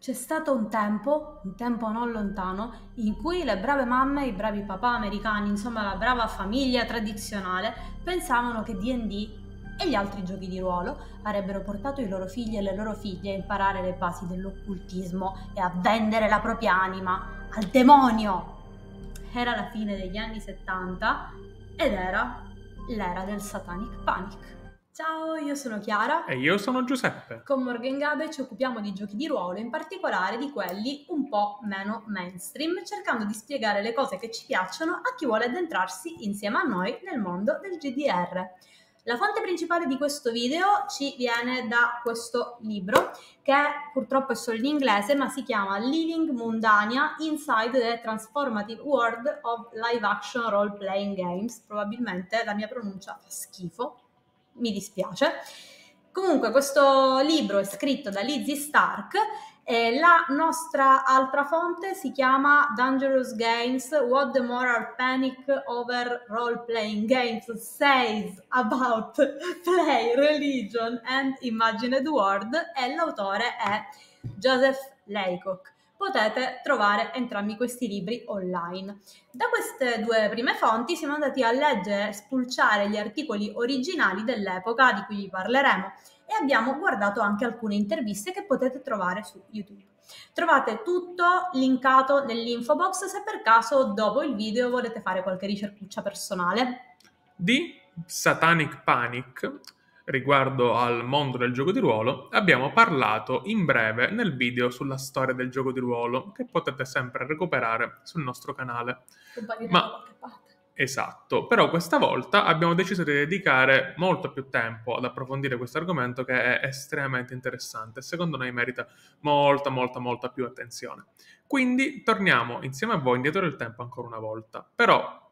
C'è stato un tempo, un tempo non lontano, in cui le brave mamme, i bravi papà americani, insomma la brava famiglia tradizionale, pensavano che DD e gli altri giochi di ruolo avrebbero portato i loro figli e le loro figlie a imparare le basi dell'occultismo e a vendere la propria anima al demonio. Era la fine degli anni 70 ed era l'era del Satanic Panic. Ciao, io sono Chiara. E io sono Giuseppe. Con Morgan Gabe ci occupiamo di giochi di ruolo, in particolare di quelli un po' meno mainstream, cercando di spiegare le cose che ci piacciono a chi vuole addentrarsi insieme a noi nel mondo del GDR. La fonte principale di questo video ci viene da questo libro, che purtroppo è solo in inglese, ma si chiama Living Mundania Inside the Transformative World of Live Action Role Playing Games. Probabilmente la mia pronuncia fa schifo, mi dispiace. Comunque questo libro è scritto da Lizzie Stark e la nostra altra fonte si chiama Dangerous Games, What the Moral Panic Over Role-Playing Games Says About Play, Religion and Imagined World e l'autore è Joseph Laycock potete trovare entrambi questi libri online. Da queste due prime fonti siamo andati a leggere, spulciare gli articoli originali dell'epoca di cui vi parleremo e abbiamo guardato anche alcune interviste che potete trovare su YouTube. Trovate tutto linkato nell'info box se per caso dopo il video volete fare qualche ricercuccia personale. Di Satanic Panic riguardo al mondo del gioco di ruolo, abbiamo parlato in breve nel video sulla storia del gioco di ruolo, che potete sempre recuperare sul nostro canale. Ma Esatto, però questa volta abbiamo deciso di dedicare molto più tempo ad approfondire questo argomento che è estremamente interessante e secondo noi merita molta, molta, molta più attenzione. Quindi torniamo insieme a voi indietro nel tempo ancora una volta. Però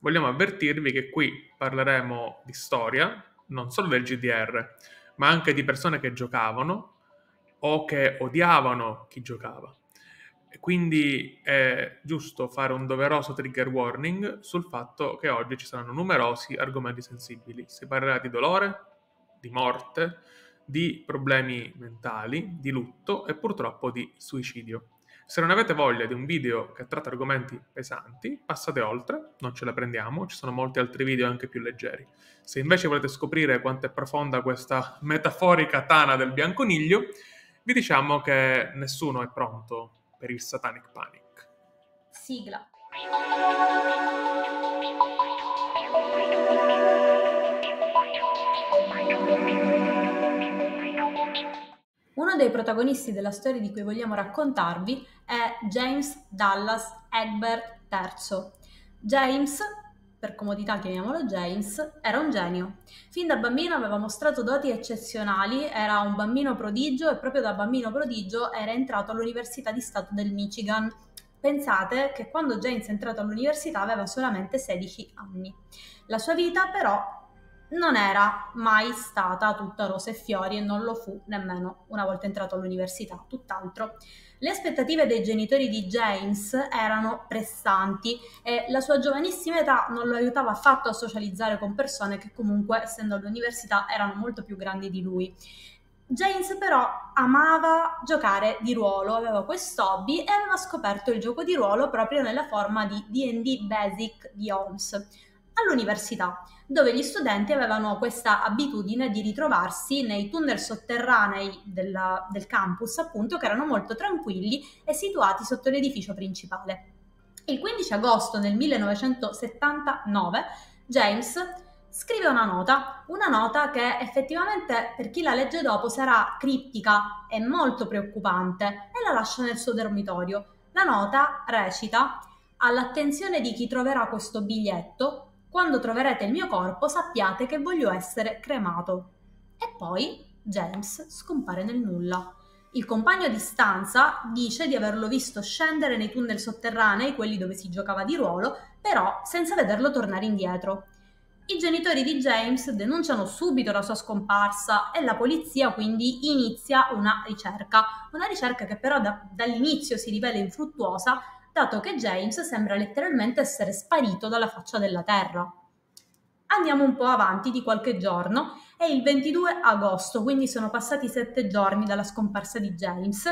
vogliamo avvertirvi che qui parleremo di storia, non solo del GDR, ma anche di persone che giocavano o che odiavano chi giocava. E quindi è giusto fare un doveroso trigger warning sul fatto che oggi ci saranno numerosi argomenti sensibili. Si parlerà di dolore, di morte, di problemi mentali, di lutto e purtroppo di suicidio. Se non avete voglia di un video che tratta argomenti pesanti, passate oltre, non ce la prendiamo, ci sono molti altri video anche più leggeri. Se invece volete scoprire quanto è profonda questa metaforica tana del bianconiglio, vi diciamo che nessuno è pronto per il Satanic Panic. Sigla. Uno dei protagonisti della storia di cui vogliamo raccontarvi è James Dallas Egbert III. James, per comodità chiamiamolo James, era un genio. Fin da bambino aveva mostrato doti eccezionali, era un bambino prodigio e proprio da bambino prodigio era entrato all'Università di Stato del Michigan. Pensate che quando James è entrato all'università aveva solamente 16 anni. La sua vita però non era mai stata tutta rose e fiori e non lo fu nemmeno una volta entrato all'università, tutt'altro. Le aspettative dei genitori di James erano pressanti e la sua giovanissima età non lo aiutava affatto a socializzare con persone che comunque, essendo all'università, erano molto più grandi di lui. James però amava giocare di ruolo, aveva questo hobby e aveva scoperto il gioco di ruolo proprio nella forma di D&D Basic di Holmes all'università, dove gli studenti avevano questa abitudine di ritrovarsi nei tunnel sotterranei della, del campus, appunto, che erano molto tranquilli e situati sotto l'edificio principale. Il 15 agosto del 1979 James scrive una nota, una nota che effettivamente per chi la legge dopo sarà criptica e molto preoccupante e la lascia nel suo dormitorio. La nota recita all'attenzione di chi troverà questo biglietto, quando troverete il mio corpo sappiate che voglio essere cremato. E poi James scompare nel nulla. Il compagno di stanza dice di averlo visto scendere nei tunnel sotterranei, quelli dove si giocava di ruolo, però senza vederlo tornare indietro. I genitori di James denunciano subito la sua scomparsa e la polizia quindi inizia una ricerca, una ricerca che però da, dall'inizio si rivela infruttuosa dato che James sembra letteralmente essere sparito dalla faccia della Terra. Andiamo un po' avanti di qualche giorno, è il 22 agosto, quindi sono passati sette giorni dalla scomparsa di James.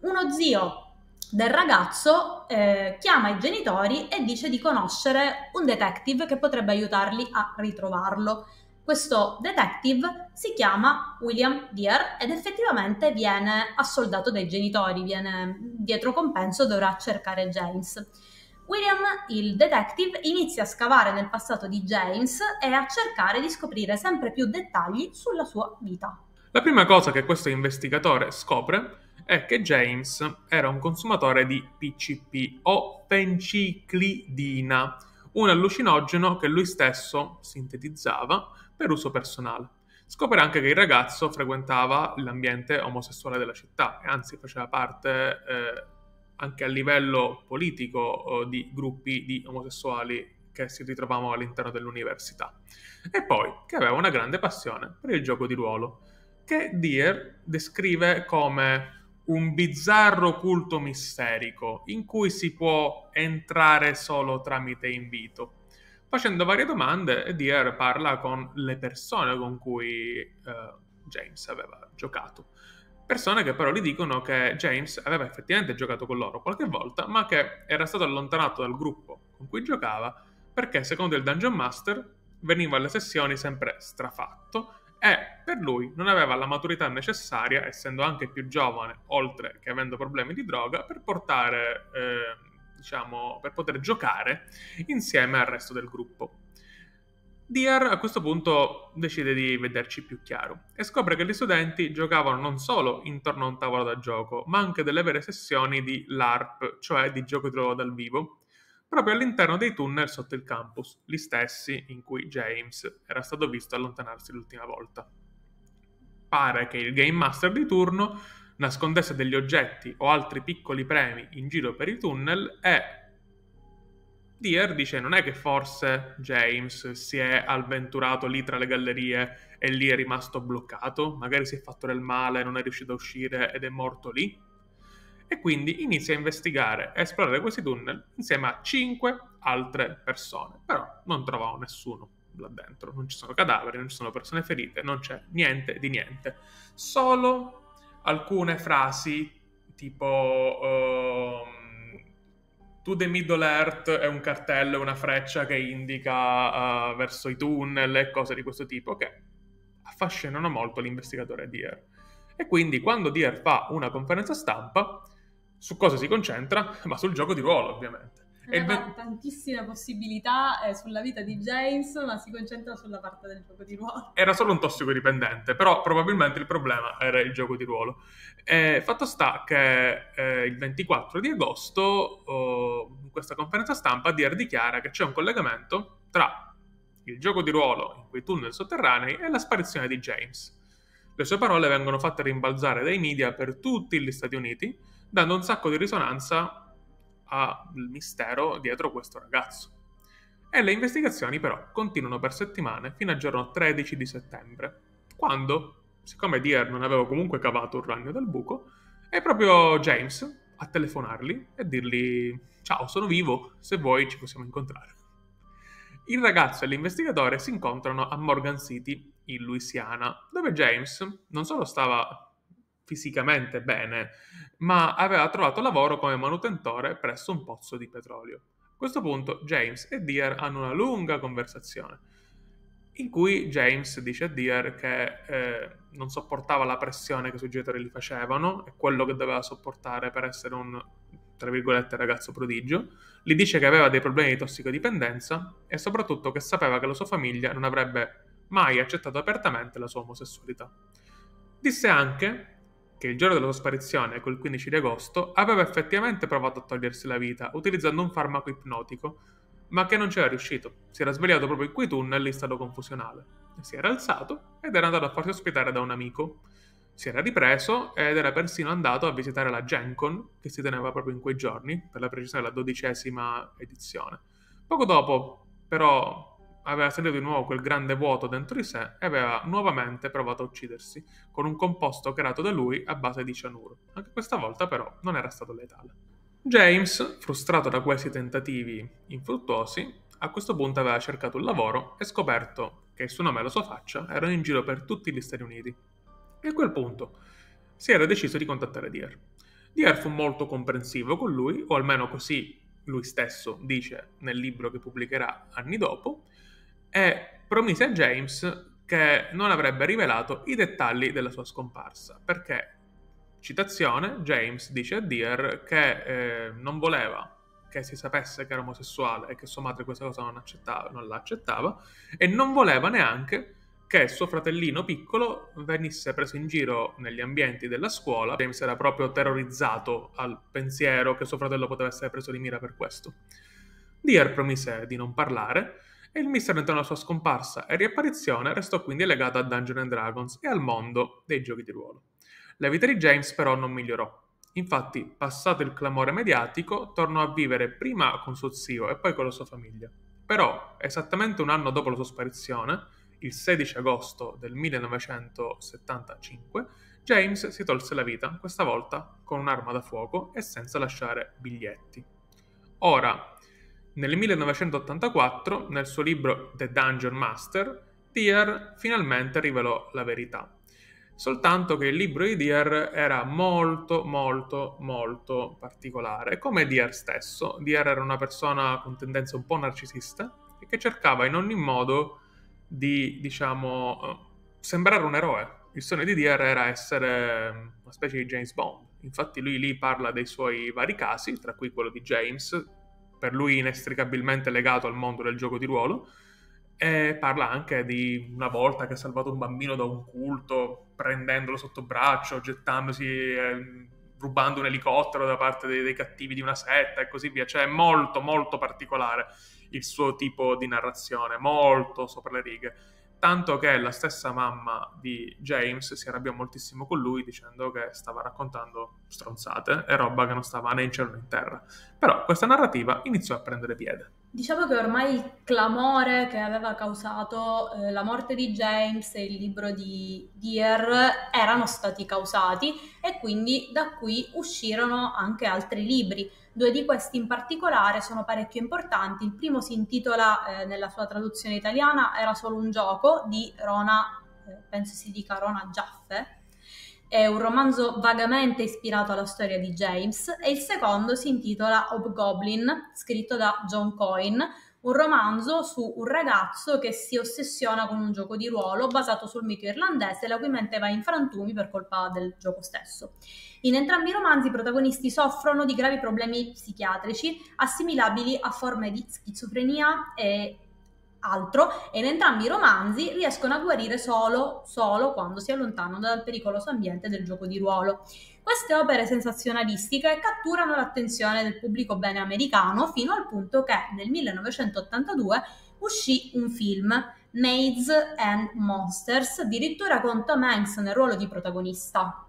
uno zio del ragazzo eh, chiama i genitori e dice di conoscere un detective che potrebbe aiutarli a ritrovarlo. Questo detective si chiama William Deere ed effettivamente viene assoldato dai genitori, viene dietro compenso, dovrà cercare James. William, il detective, inizia a scavare nel passato di James e a cercare di scoprire sempre più dettagli sulla sua vita. La prima cosa che questo investigatore scopre è che James era un consumatore di PCP o penciclidina, un allucinogeno che lui stesso sintetizzava per uso personale. Scopre anche che il ragazzo frequentava l'ambiente omosessuale della città e anzi faceva parte eh, anche a livello politico eh, di gruppi di omosessuali che si ritrovavano all'interno dell'università. E poi che aveva una grande passione per il gioco di ruolo, che Deer descrive come un bizzarro culto misterico in cui si può entrare solo tramite invito. Facendo varie domande, Deer parla con le persone con cui eh, James aveva giocato. Persone che però gli dicono che James aveva effettivamente giocato con loro qualche volta, ma che era stato allontanato dal gruppo con cui giocava perché, secondo il Dungeon Master, veniva alle sessioni sempre strafatto e per lui non aveva la maturità necessaria, essendo anche più giovane, oltre che avendo problemi di droga, per portare, eh, diciamo, per poter giocare insieme al resto del gruppo. Deer a questo punto decide di vederci più chiaro e scopre che gli studenti giocavano non solo intorno a un tavolo da gioco, ma anche delle vere sessioni di LARP, cioè di gioco di ruolo dal vivo, proprio all'interno dei tunnel sotto il campus, gli stessi in cui James era stato visto allontanarsi l'ultima volta. Pare che il Game Master di turno nascondesse degli oggetti o altri piccoli premi in giro per i tunnel e Deer dice non è che forse James si è avventurato lì tra le gallerie e lì è rimasto bloccato, magari si è fatto del male, non è riuscito a uscire ed è morto lì e quindi inizia a investigare e esplorare questi tunnel insieme a cinque altre persone. Però non trovavo nessuno là dentro, non ci sono cadaveri, non ci sono persone ferite, non c'è niente di niente. Solo alcune frasi tipo um, To the Middle Earth è un cartello e una freccia che indica uh, verso i tunnel e cose di questo tipo che affascinano molto l'investigatore Deer. E quindi quando Deer fa una conferenza stampa su cosa si concentra? Ma sul gioco di ruolo, ovviamente. E ha tantissime possibilità eh, sulla vita di James, ma si concentra sulla parte del gioco di ruolo. Era solo un tossicodipendente, però probabilmente il problema era il gioco di ruolo. Eh, fatto sta che eh, il 24 di agosto, oh, in questa conferenza stampa, Dier dichiara che c'è un collegamento tra il gioco di ruolo in quei tunnel sotterranei e la sparizione di James. Le sue parole vengono fatte rimbalzare dai media per tutti gli Stati Uniti, dando un sacco di risonanza al mistero dietro questo ragazzo. E le investigazioni però continuano per settimane fino al giorno 13 di settembre, quando, siccome Deer non aveva comunque cavato un ragno dal buco, è proprio James a telefonarli e dirgli ciao, sono vivo, se vuoi ci possiamo incontrare. Il ragazzo e l'investigatore si incontrano a Morgan City, in Louisiana, dove James non solo stava fisicamente bene, ma aveva trovato lavoro come manutentore presso un pozzo di petrolio. A questo punto James e Deer hanno una lunga conversazione, in cui James dice a Deer che eh, non sopportava la pressione che i suoi genitori gli facevano e quello che doveva sopportare per essere un, tra virgolette, ragazzo prodigio. Gli dice che aveva dei problemi di tossicodipendenza e soprattutto che sapeva che la sua famiglia non avrebbe mai accettato apertamente la sua omosessualità. Disse anche che il giorno della sua sparizione, quel 15 di agosto, aveva effettivamente provato a togliersi la vita utilizzando un farmaco ipnotico, ma che non c'era riuscito. Si era svegliato proprio in quei tunnel in stato confusionale. Si era alzato ed era andato a farsi ospitare da un amico. Si era ripreso ed era persino andato a visitare la GenCon, che si teneva proprio in quei giorni, per la precisione la dodicesima edizione. Poco dopo, però, aveva sentito di nuovo quel grande vuoto dentro di sé e aveva nuovamente provato a uccidersi con un composto creato da lui a base di cianuro. Anche questa volta però non era stato letale. James, frustrato da questi tentativi infruttuosi, a questo punto aveva cercato un lavoro e scoperto che il suo nome e la sua faccia erano in giro per tutti gli Stati Uniti. E a quel punto si era deciso di contattare Deer. Dier fu molto comprensivo con lui, o almeno così lui stesso dice nel libro che pubblicherà anni dopo, e promise a James che non avrebbe rivelato i dettagli della sua scomparsa, perché, citazione, James dice a Deer che eh, non voleva che si sapesse che era omosessuale e che sua madre questa cosa non, accettava, non l'accettava, e non voleva neanche che suo fratellino piccolo venisse preso in giro negli ambienti della scuola. James era proprio terrorizzato al pensiero che suo fratello poteva essere preso di mira per questo. Deer promise di non parlare e il mistero intorno alla sua scomparsa e riapparizione restò quindi legato a Dungeons Dragons e al mondo dei giochi di ruolo. La vita di James però non migliorò. Infatti, passato il clamore mediatico, tornò a vivere prima con suo zio e poi con la sua famiglia. Però, esattamente un anno dopo la sua sparizione, il 16 agosto del 1975, James si tolse la vita, questa volta con un'arma da fuoco e senza lasciare biglietti. Ora, nel 1984, nel suo libro The Dungeon Master, Deer finalmente rivelò la verità. Soltanto che il libro di Deer era molto, molto, molto particolare, come Deer stesso. Deer era una persona con tendenze un po' narcisista e che cercava in ogni modo di, diciamo, sembrare un eroe. Il sogno di Deer era essere una specie di James Bond. Infatti lui lì parla dei suoi vari casi, tra cui quello di James, per lui inestricabilmente legato al mondo del gioco di ruolo, e parla anche di una volta che ha salvato un bambino da un culto prendendolo sotto braccio, gettandosi, eh, rubando un elicottero da parte dei, dei, cattivi di una setta e così via. Cioè è molto molto particolare il suo tipo di narrazione, molto sopra le righe tanto che la stessa mamma di James si arrabbiò moltissimo con lui dicendo che stava raccontando stronzate e roba che non stava né in cielo né in terra. Però questa narrativa iniziò a prendere piede. Diciamo che ormai il clamore che aveva causato eh, la morte di James e il libro di Deer erano stati causati e quindi da qui uscirono anche altri libri. Due di questi in particolare sono parecchio importanti. Il primo si intitola, eh, nella sua traduzione italiana, Era solo un gioco di Rona, eh, penso si dica Rona Giaffe. È un romanzo vagamente ispirato alla storia di James e il secondo si intitola Hobgoblin, scritto da John Coyne, un romanzo su un ragazzo che si ossessiona con un gioco di ruolo basato sul mito irlandese, la cui mente va in frantumi per colpa del gioco stesso. In entrambi i romanzi i protagonisti soffrono di gravi problemi psichiatrici assimilabili a forme di schizofrenia e altro e in entrambi i romanzi riescono a guarire solo, solo quando si allontanano dal pericoloso ambiente del gioco di ruolo. Queste opere sensazionalistiche catturano l'attenzione del pubblico bene americano fino al punto che nel 1982 uscì un film, Maids and Monsters, addirittura con Tom Hanks nel ruolo di protagonista.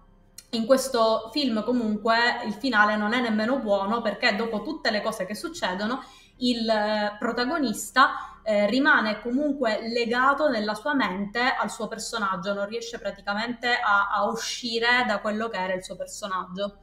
In questo film comunque il finale non è nemmeno buono perché dopo tutte le cose che succedono il eh, protagonista eh, rimane comunque legato nella sua mente al suo personaggio, non riesce praticamente a, a uscire da quello che era il suo personaggio.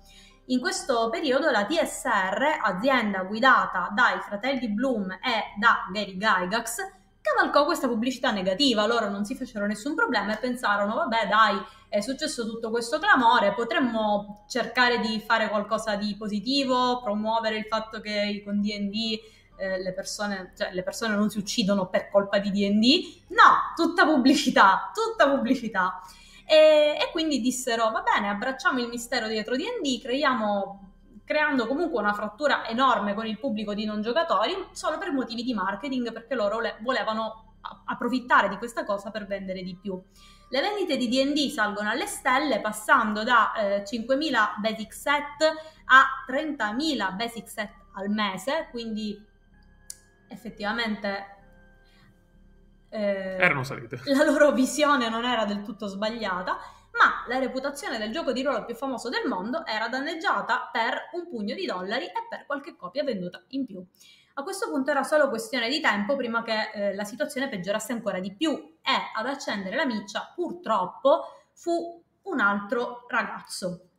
In questo periodo la TSR, azienda guidata dai fratelli Bloom e da Gary Gygax, cavalcò questa pubblicità negativa, loro non si fecero nessun problema e pensarono, vabbè dai, è successo tutto questo clamore, potremmo cercare di fare qualcosa di positivo, promuovere il fatto che con D&D eh, le, persone, cioè, le persone non si uccidono per colpa di D&D, no, tutta pubblicità, tutta pubblicità. E, e quindi dissero, va bene, abbracciamo il mistero dietro D&D, creiamo creando comunque una frattura enorme con il pubblico di non giocatori solo per motivi di marketing perché loro le, volevano approfittare di questa cosa per vendere di più. Le vendite di D&D salgono alle stelle passando da eh, 5.000 basic set a 30.000 basic set al mese, quindi effettivamente eh, erano salite. La loro visione non era del tutto sbagliata, ma la reputazione del gioco di ruolo più famoso del mondo era danneggiata per un pugno di dollari e per qualche copia venduta in più. A questo punto era solo questione di tempo prima che eh, la situazione peggiorasse ancora di più e ad accendere la miccia, purtroppo, fu un altro ragazzo.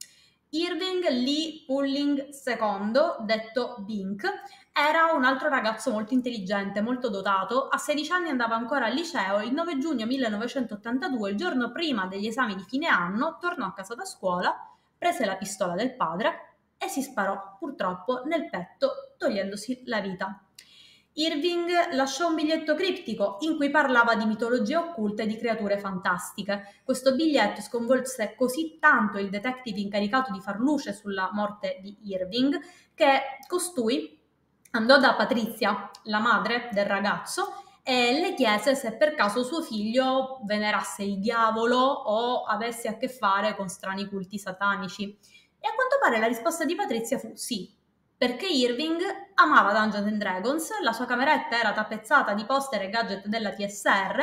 Irving Lee Pulling II, detto Bink, era un altro ragazzo molto intelligente, molto dotato. A 16 anni andava ancora al liceo il 9 giugno 1982, il giorno prima degli esami di fine anno, tornò a casa da scuola, prese la pistola del padre e si sparò purtroppo nel petto togliendosi la vita. Irving lasciò un biglietto criptico in cui parlava di mitologie occulte e di creature fantastiche. Questo biglietto sconvolse così tanto il detective incaricato di far luce sulla morte di Irving che costui andò da Patrizia, la madre del ragazzo, e le chiese se per caso suo figlio venerasse il diavolo o avesse a che fare con strani culti satanici. E a quanto pare la risposta di Patrizia fu sì, perché Irving amava Dungeons and Dragons, la sua cameretta era tappezzata di poster e gadget della TSR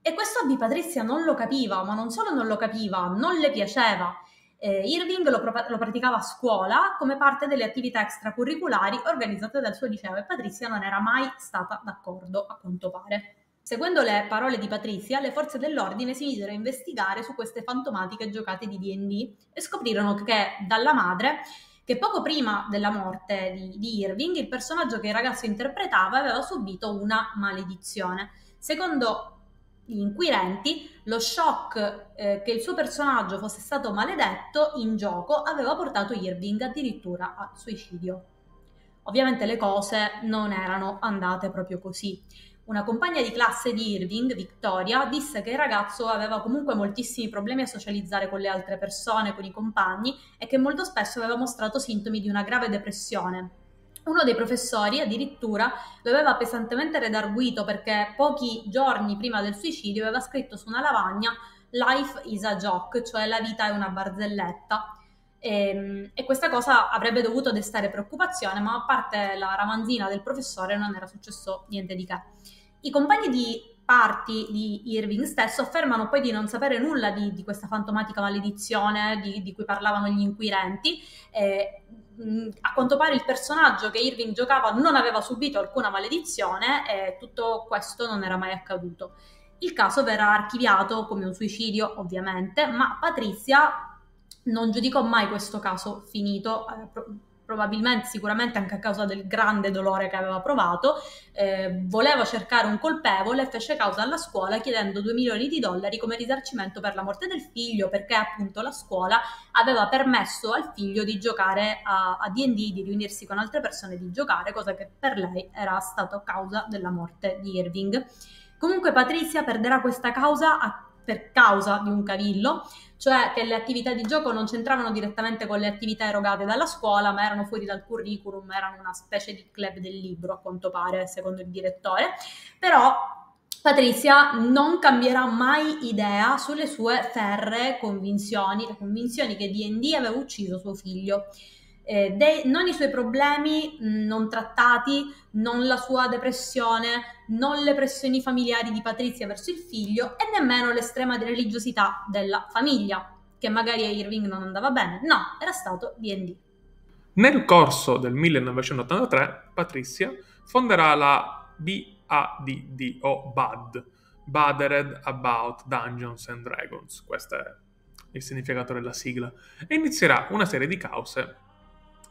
e questo hobby Patrizia non lo capiva, ma non solo non lo capiva, non le piaceva. Eh, Irving lo, lo, praticava a scuola come parte delle attività extracurriculari organizzate dal suo liceo e Patrizia non era mai stata d'accordo, a quanto pare. Seguendo le parole di Patrizia, le forze dell'ordine si misero a investigare su queste fantomatiche giocate di D&D e scoprirono che dalla madre che poco prima della morte di, di, Irving il personaggio che il ragazzo interpretava aveva subito una maledizione. Secondo gli inquirenti, lo shock eh, che il suo personaggio fosse stato maledetto in gioco aveva portato Irving addirittura al suicidio. Ovviamente le cose non erano andate proprio così. Una compagna di classe di Irving, Victoria, disse che il ragazzo aveva comunque moltissimi problemi a socializzare con le altre persone, con i compagni e che molto spesso aveva mostrato sintomi di una grave depressione. Uno dei professori addirittura lo aveva pesantemente redarguito perché pochi giorni prima del suicidio aveva scritto su una lavagna Life is a joke, cioè la vita è una barzelletta. E, ehm, e, questa cosa avrebbe dovuto destare preoccupazione, ma a parte la ramanzina del professore non era successo niente di che. I compagni di party di Irving stesso affermano poi di non sapere nulla di, di questa fantomatica maledizione di, di, cui parlavano gli inquirenti. Eh, a quanto pare il personaggio che Irving giocava non aveva subito alcuna maledizione e tutto questo non era mai accaduto. Il caso verrà archiviato come un suicidio, ovviamente, ma Patrizia non giudicò mai questo caso finito. Eh, probabilmente, sicuramente anche a causa del grande dolore che aveva provato, eh, voleva cercare un colpevole e fece causa alla scuola chiedendo 2 milioni di dollari come risarcimento per la morte del figlio perché appunto la scuola aveva permesso al figlio di giocare a, a D&D, di riunirsi con altre persone, di giocare, cosa che per lei era stata causa della morte di Irving. Comunque Patrizia perderà questa causa a per causa di un cavillo, cioè che le attività di gioco non c'entravano direttamente con le attività erogate dalla scuola, ma erano fuori dal curriculum, erano una specie di club del libro, a quanto pare, secondo il direttore. Però Patrizia non cambierà mai idea sulle sue ferre convinzioni, le convinzioni che D&D aveva ucciso suo figlio eh, dei, non i suoi problemi non trattati, non la sua depressione, non le pressioni familiari di Patrizia verso il figlio e nemmeno l'estrema religiosità della famiglia, che magari a Irving non andava bene. No, era stato D&D. Nel corso del 1983, Patrizia fonderà la BADD o BAD, Bothered About Dungeons and Dragons, questo è il significato della sigla, e inizierà una serie di cause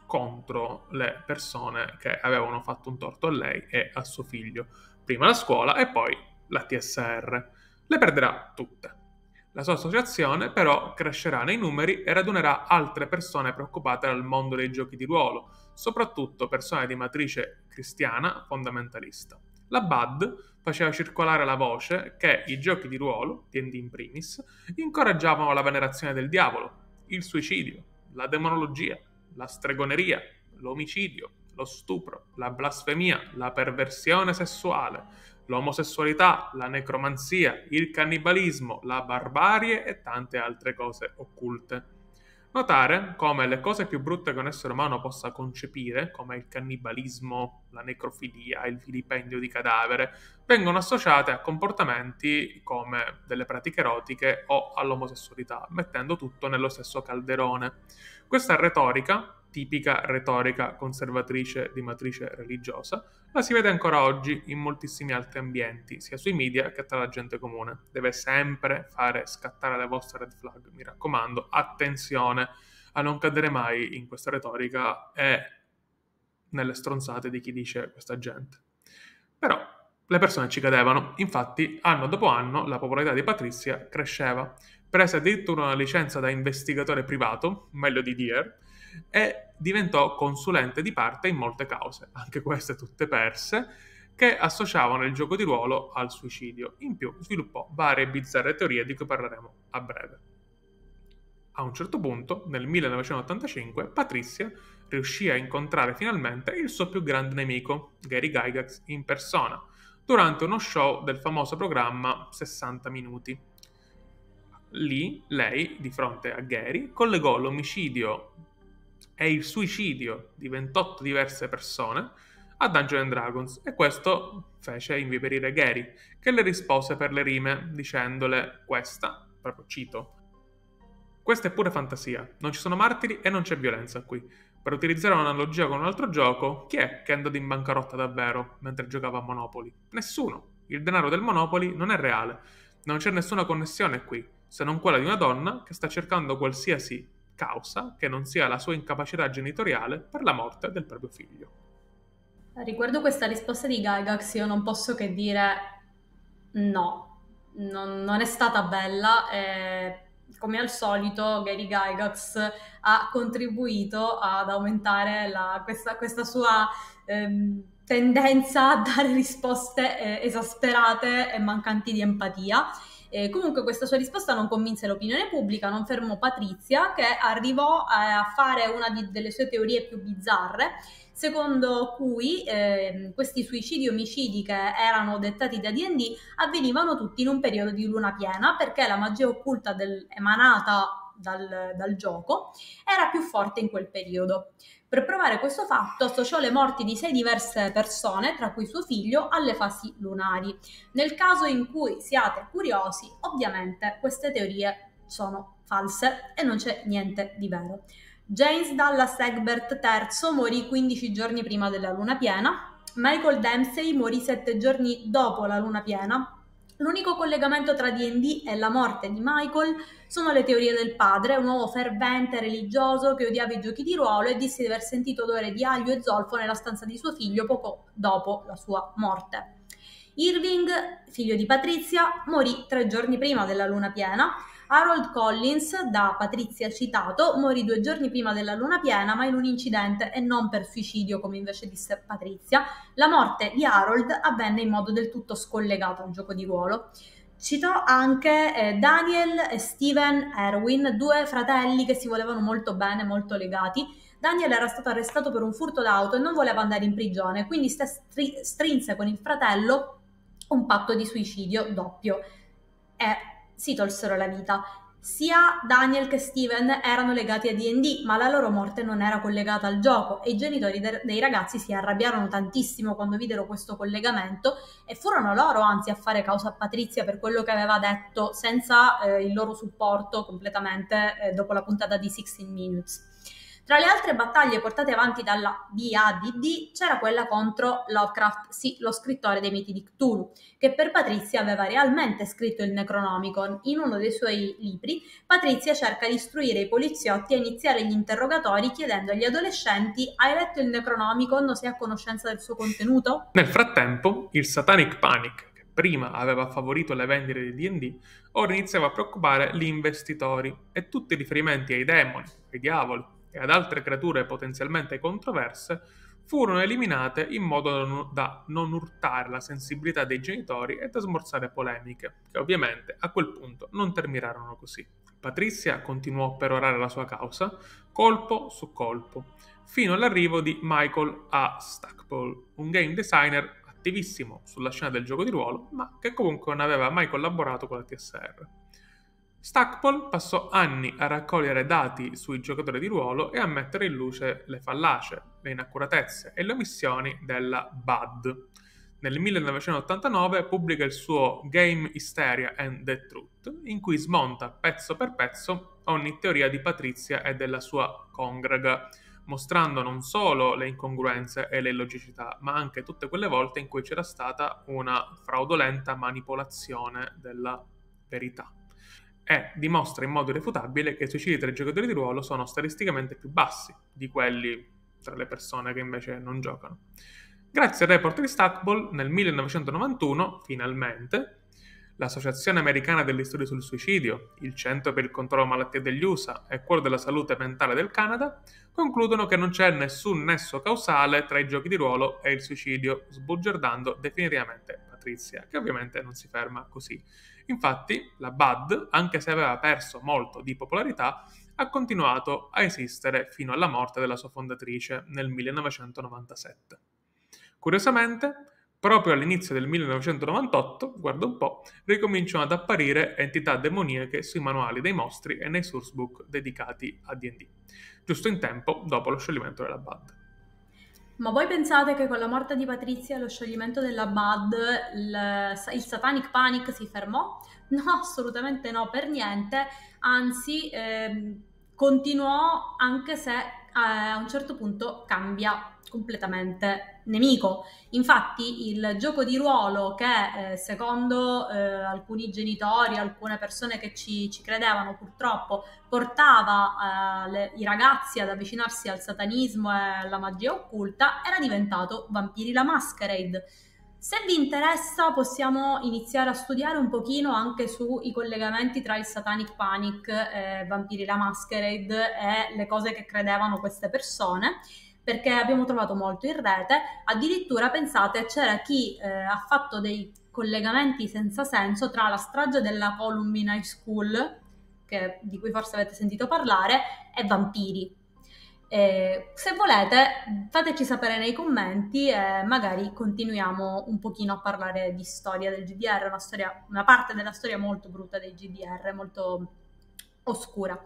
contro le persone che avevano fatto un torto a lei e a suo figlio. Prima la scuola e poi la TSR. Le perderà tutte. La sua associazione però crescerà nei numeri e radunerà altre persone preoccupate dal mondo dei giochi di ruolo, soprattutto persone di matrice cristiana fondamentalista. La BAD faceva circolare la voce che i giochi di ruolo, D&D in primis, incoraggiavano la venerazione del diavolo, il suicidio, la demonologia, la stregoneria, l'omicidio, lo stupro, la blasfemia, la perversione sessuale, l'omosessualità, la necromanzia, il cannibalismo, la barbarie e tante altre cose occulte. Notare come le cose più brutte che un essere umano possa concepire, come il cannibalismo, la necrofilia, il vilipendio di cadavere, vengono associate a comportamenti come delle pratiche erotiche o all'omosessualità, mettendo tutto nello stesso calderone. Questa retorica, tipica retorica conservatrice di matrice religiosa, la si vede ancora oggi in moltissimi altri ambienti, sia sui media che tra la gente comune. Deve sempre fare scattare le vostre red flag, mi raccomando, attenzione a non cadere mai in questa retorica e nelle stronzate di chi dice questa gente. Però le persone ci cadevano, infatti anno dopo anno la popolarità di Patrizia cresceva prese addirittura una licenza da investigatore privato, meglio di Dier, e diventò consulente di parte in molte cause, anche queste tutte perse, che associavano il gioco di ruolo al suicidio. In più sviluppò varie bizzarre teorie di cui parleremo a breve. A un certo punto, nel 1985, Patrizia riuscì a incontrare finalmente il suo più grande nemico, Gary Gygax, in persona, durante uno show del famoso programma 60 Minuti. Lì lei, di fronte a Gary, collegò l'omicidio e il suicidio di 28 diverse persone a Dungeons Dragons e questo fece inviperire Gary, che le rispose per le rime dicendole questa, proprio cito, questa è pure fantasia, non ci sono martiri e non c'è violenza qui. Per utilizzare un'analogia con un altro gioco, chi è che è andato in bancarotta davvero mentre giocava a Monopoli? Nessuno. Il denaro del Monopoli non è reale. Non c'è nessuna connessione qui, se non quella di una donna che sta cercando qualsiasi causa che non sia la sua incapacità genitoriale per la morte del proprio figlio. Riguardo questa risposta di Gygax io non posso che dire no, non, non è stata bella. Eh, come al solito Gary Gygax ha contribuito ad aumentare la, questa, questa, sua ehm, tendenza a dare risposte eh, esasperate e mancanti di empatia. Eh, comunque questa sua risposta non convinse l'opinione pubblica, non fermò Patrizia che arrivò a, a fare una di, delle sue teorie più bizzarre secondo cui eh, questi suicidi omicidi che erano dettati da D&D avvenivano tutti in un periodo di luna piena perché la magia occulta del, emanata dal, dal gioco era più forte in quel periodo. Per provare questo fatto associò le morti di sei diverse persone, tra cui suo figlio, alle fasi lunari. Nel caso in cui siate curiosi, ovviamente queste teorie sono false e non c'è niente di vero. James Dallas Egbert III morì 15 giorni prima della luna piena, Michael Dempsey morì 7 giorni dopo la luna piena. L'unico collegamento tra D&D e la morte di Michael sono le teorie del padre, un uomo fervente religioso che odiava i giochi di ruolo e disse di aver sentito odore di aglio e zolfo nella stanza di suo figlio poco dopo la sua morte. Irving, figlio di Patrizia, morì tre giorni prima della luna piena Harold Collins, da Patrizia citato, morì due giorni prima della luna piena, ma in un incidente e non per suicidio, come invece disse Patrizia. La morte di Harold avvenne in modo del tutto scollegato al gioco di ruolo. Citò anche eh, Daniel e Steven Erwin, due fratelli che si volevano molto bene, molto legati. Daniel era stato arrestato per un furto d'auto e non voleva andare in prigione, quindi stri- strinse con il fratello un patto di suicidio doppio. E si tolsero la vita. Sia Daniel che Steven erano legati a DD, ma la loro morte non era collegata al gioco e i genitori de- dei ragazzi si arrabbiarono tantissimo quando videro questo collegamento e furono loro anzi a fare causa a Patrizia per quello che aveva detto senza eh, il loro supporto completamente eh, dopo la puntata di 16 Minutes. Tra le altre battaglie portate avanti dalla BADD c'era quella contro Lovecraft, sì, lo scrittore dei miti di Cthulhu, che per Patrizia aveva realmente scritto il Necronomicon. In uno dei suoi libri, Patrizia cerca di istruire i poliziotti a iniziare gli interrogatori chiedendo agli adolescenti hai letto il Necronomicon o sei a conoscenza del suo contenuto? Nel frattempo, il Satanic Panic, prima aveva favorito le vendite di D&D, ora iniziava a preoccupare gli investitori e tutti i riferimenti ai demoni, ai diavoli, e ad altre creature potenzialmente controverse furono eliminate in modo da non urtare la sensibilità dei genitori e da smorzare polemiche, che ovviamente a quel punto non terminarono così. Patrizia continuò a perorare la sua causa, colpo su colpo, fino all'arrivo di Michael A. Stackpole, un game designer attivissimo sulla scena del gioco di ruolo, ma che comunque non aveva mai collaborato con la TSR. Stackpole passò anni a raccogliere dati sui giocatori di ruolo e a mettere in luce le fallacie, le inaccuratezze e le omissioni della BAD. Nel 1989 pubblica il suo Game Hysteria and the Truth, in cui smonta pezzo per pezzo ogni teoria di Patrizia e della sua congrega, mostrando non solo le incongruenze e le illogicità, ma anche tutte quelle volte in cui c'era stata una fraudolenta manipolazione della verità e dimostra in modo irrefutabile che i suicidi tra i giocatori di ruolo sono statisticamente più bassi di quelli tra le persone che invece non giocano. Grazie al report di Stackball, nel 1991, finalmente, l'Associazione Americana degli Studi sul Suicidio, il Centro per il Controllo Malattie degli USA e quello della Salute Mentale del Canada concludono che non c'è nessun nesso causale tra i giochi di ruolo e il suicidio, sbugiardando definitivamente Patrizia, che ovviamente non si ferma così. Infatti, la BAD, anche se aveva perso molto di popolarità, ha continuato a esistere fino alla morte della sua fondatrice nel 1997. Curiosamente, Proprio all'inizio del 1998, guarda un po', ricominciano ad apparire entità demoniache sui manuali dei mostri e nei sourcebook dedicati a D&D, giusto in tempo dopo lo scioglimento della BAD. Ma voi pensate che con la morte di Patrizia e lo scioglimento della BAD il, il, Satanic Panic si fermò? No, assolutamente no, per niente, anzi eh, continuò anche se eh, a un certo punto cambia completamente nemico. Infatti il gioco di ruolo che eh, secondo eh, alcuni genitori, alcune persone che ci, ci credevano purtroppo, portava eh, le, i ragazzi ad avvicinarsi al satanismo e alla magia occulta, era diventato Vampiri la Masquerade. Se vi interessa possiamo iniziare a studiare un pochino anche sui collegamenti tra il Satanic Panic Vampiri la Masquerade e le cose che credevano queste persone perché abbiamo trovato molto in rete, addirittura pensate c'era chi eh, ha fatto dei collegamenti senza senso tra la strage della Columbine High School, che, di cui forse avete sentito parlare, e vampiri. Eh, se volete fateci sapere nei commenti e magari continuiamo un pochino a parlare di storia del GDR, una, storia, una parte della storia molto brutta dei GDR, molto oscura.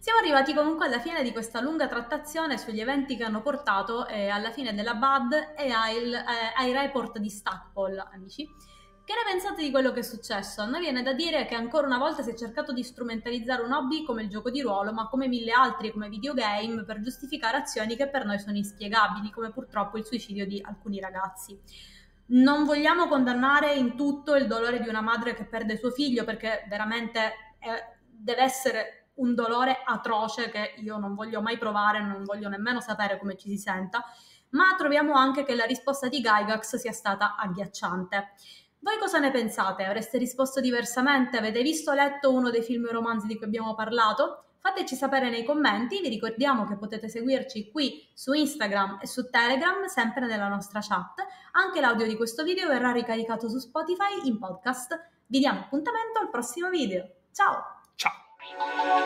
Siamo arrivati comunque alla fine di questa lunga trattazione sugli eventi che hanno portato eh, alla fine della BAD e ai, eh, ai report di Stackpole, amici. Che ne pensate di quello che è successo? A noi viene da dire che ancora una volta si è cercato di strumentalizzare un hobby come il gioco di ruolo, ma come mille altri come videogame, per giustificare azioni che per noi sono inspiegabili, come purtroppo il suicidio di alcuni ragazzi. Non vogliamo condannare in tutto il dolore di una madre che perde suo figlio, perché veramente è, deve essere un dolore atroce che io non voglio mai provare, non voglio nemmeno sapere come ci si senta, ma troviamo anche che la risposta di Gygax sia stata agghiacciante. Voi cosa ne pensate? Avreste risposto diversamente? Avete visto o letto uno dei film e romanzi di cui abbiamo parlato? Fateci sapere nei commenti, vi ricordiamo che potete seguirci qui su Instagram e su Telegram, sempre nella nostra chat. Anche l'audio di questo video verrà ricaricato su Spotify in podcast. Vi diamo appuntamento al prossimo video. Ciao! Música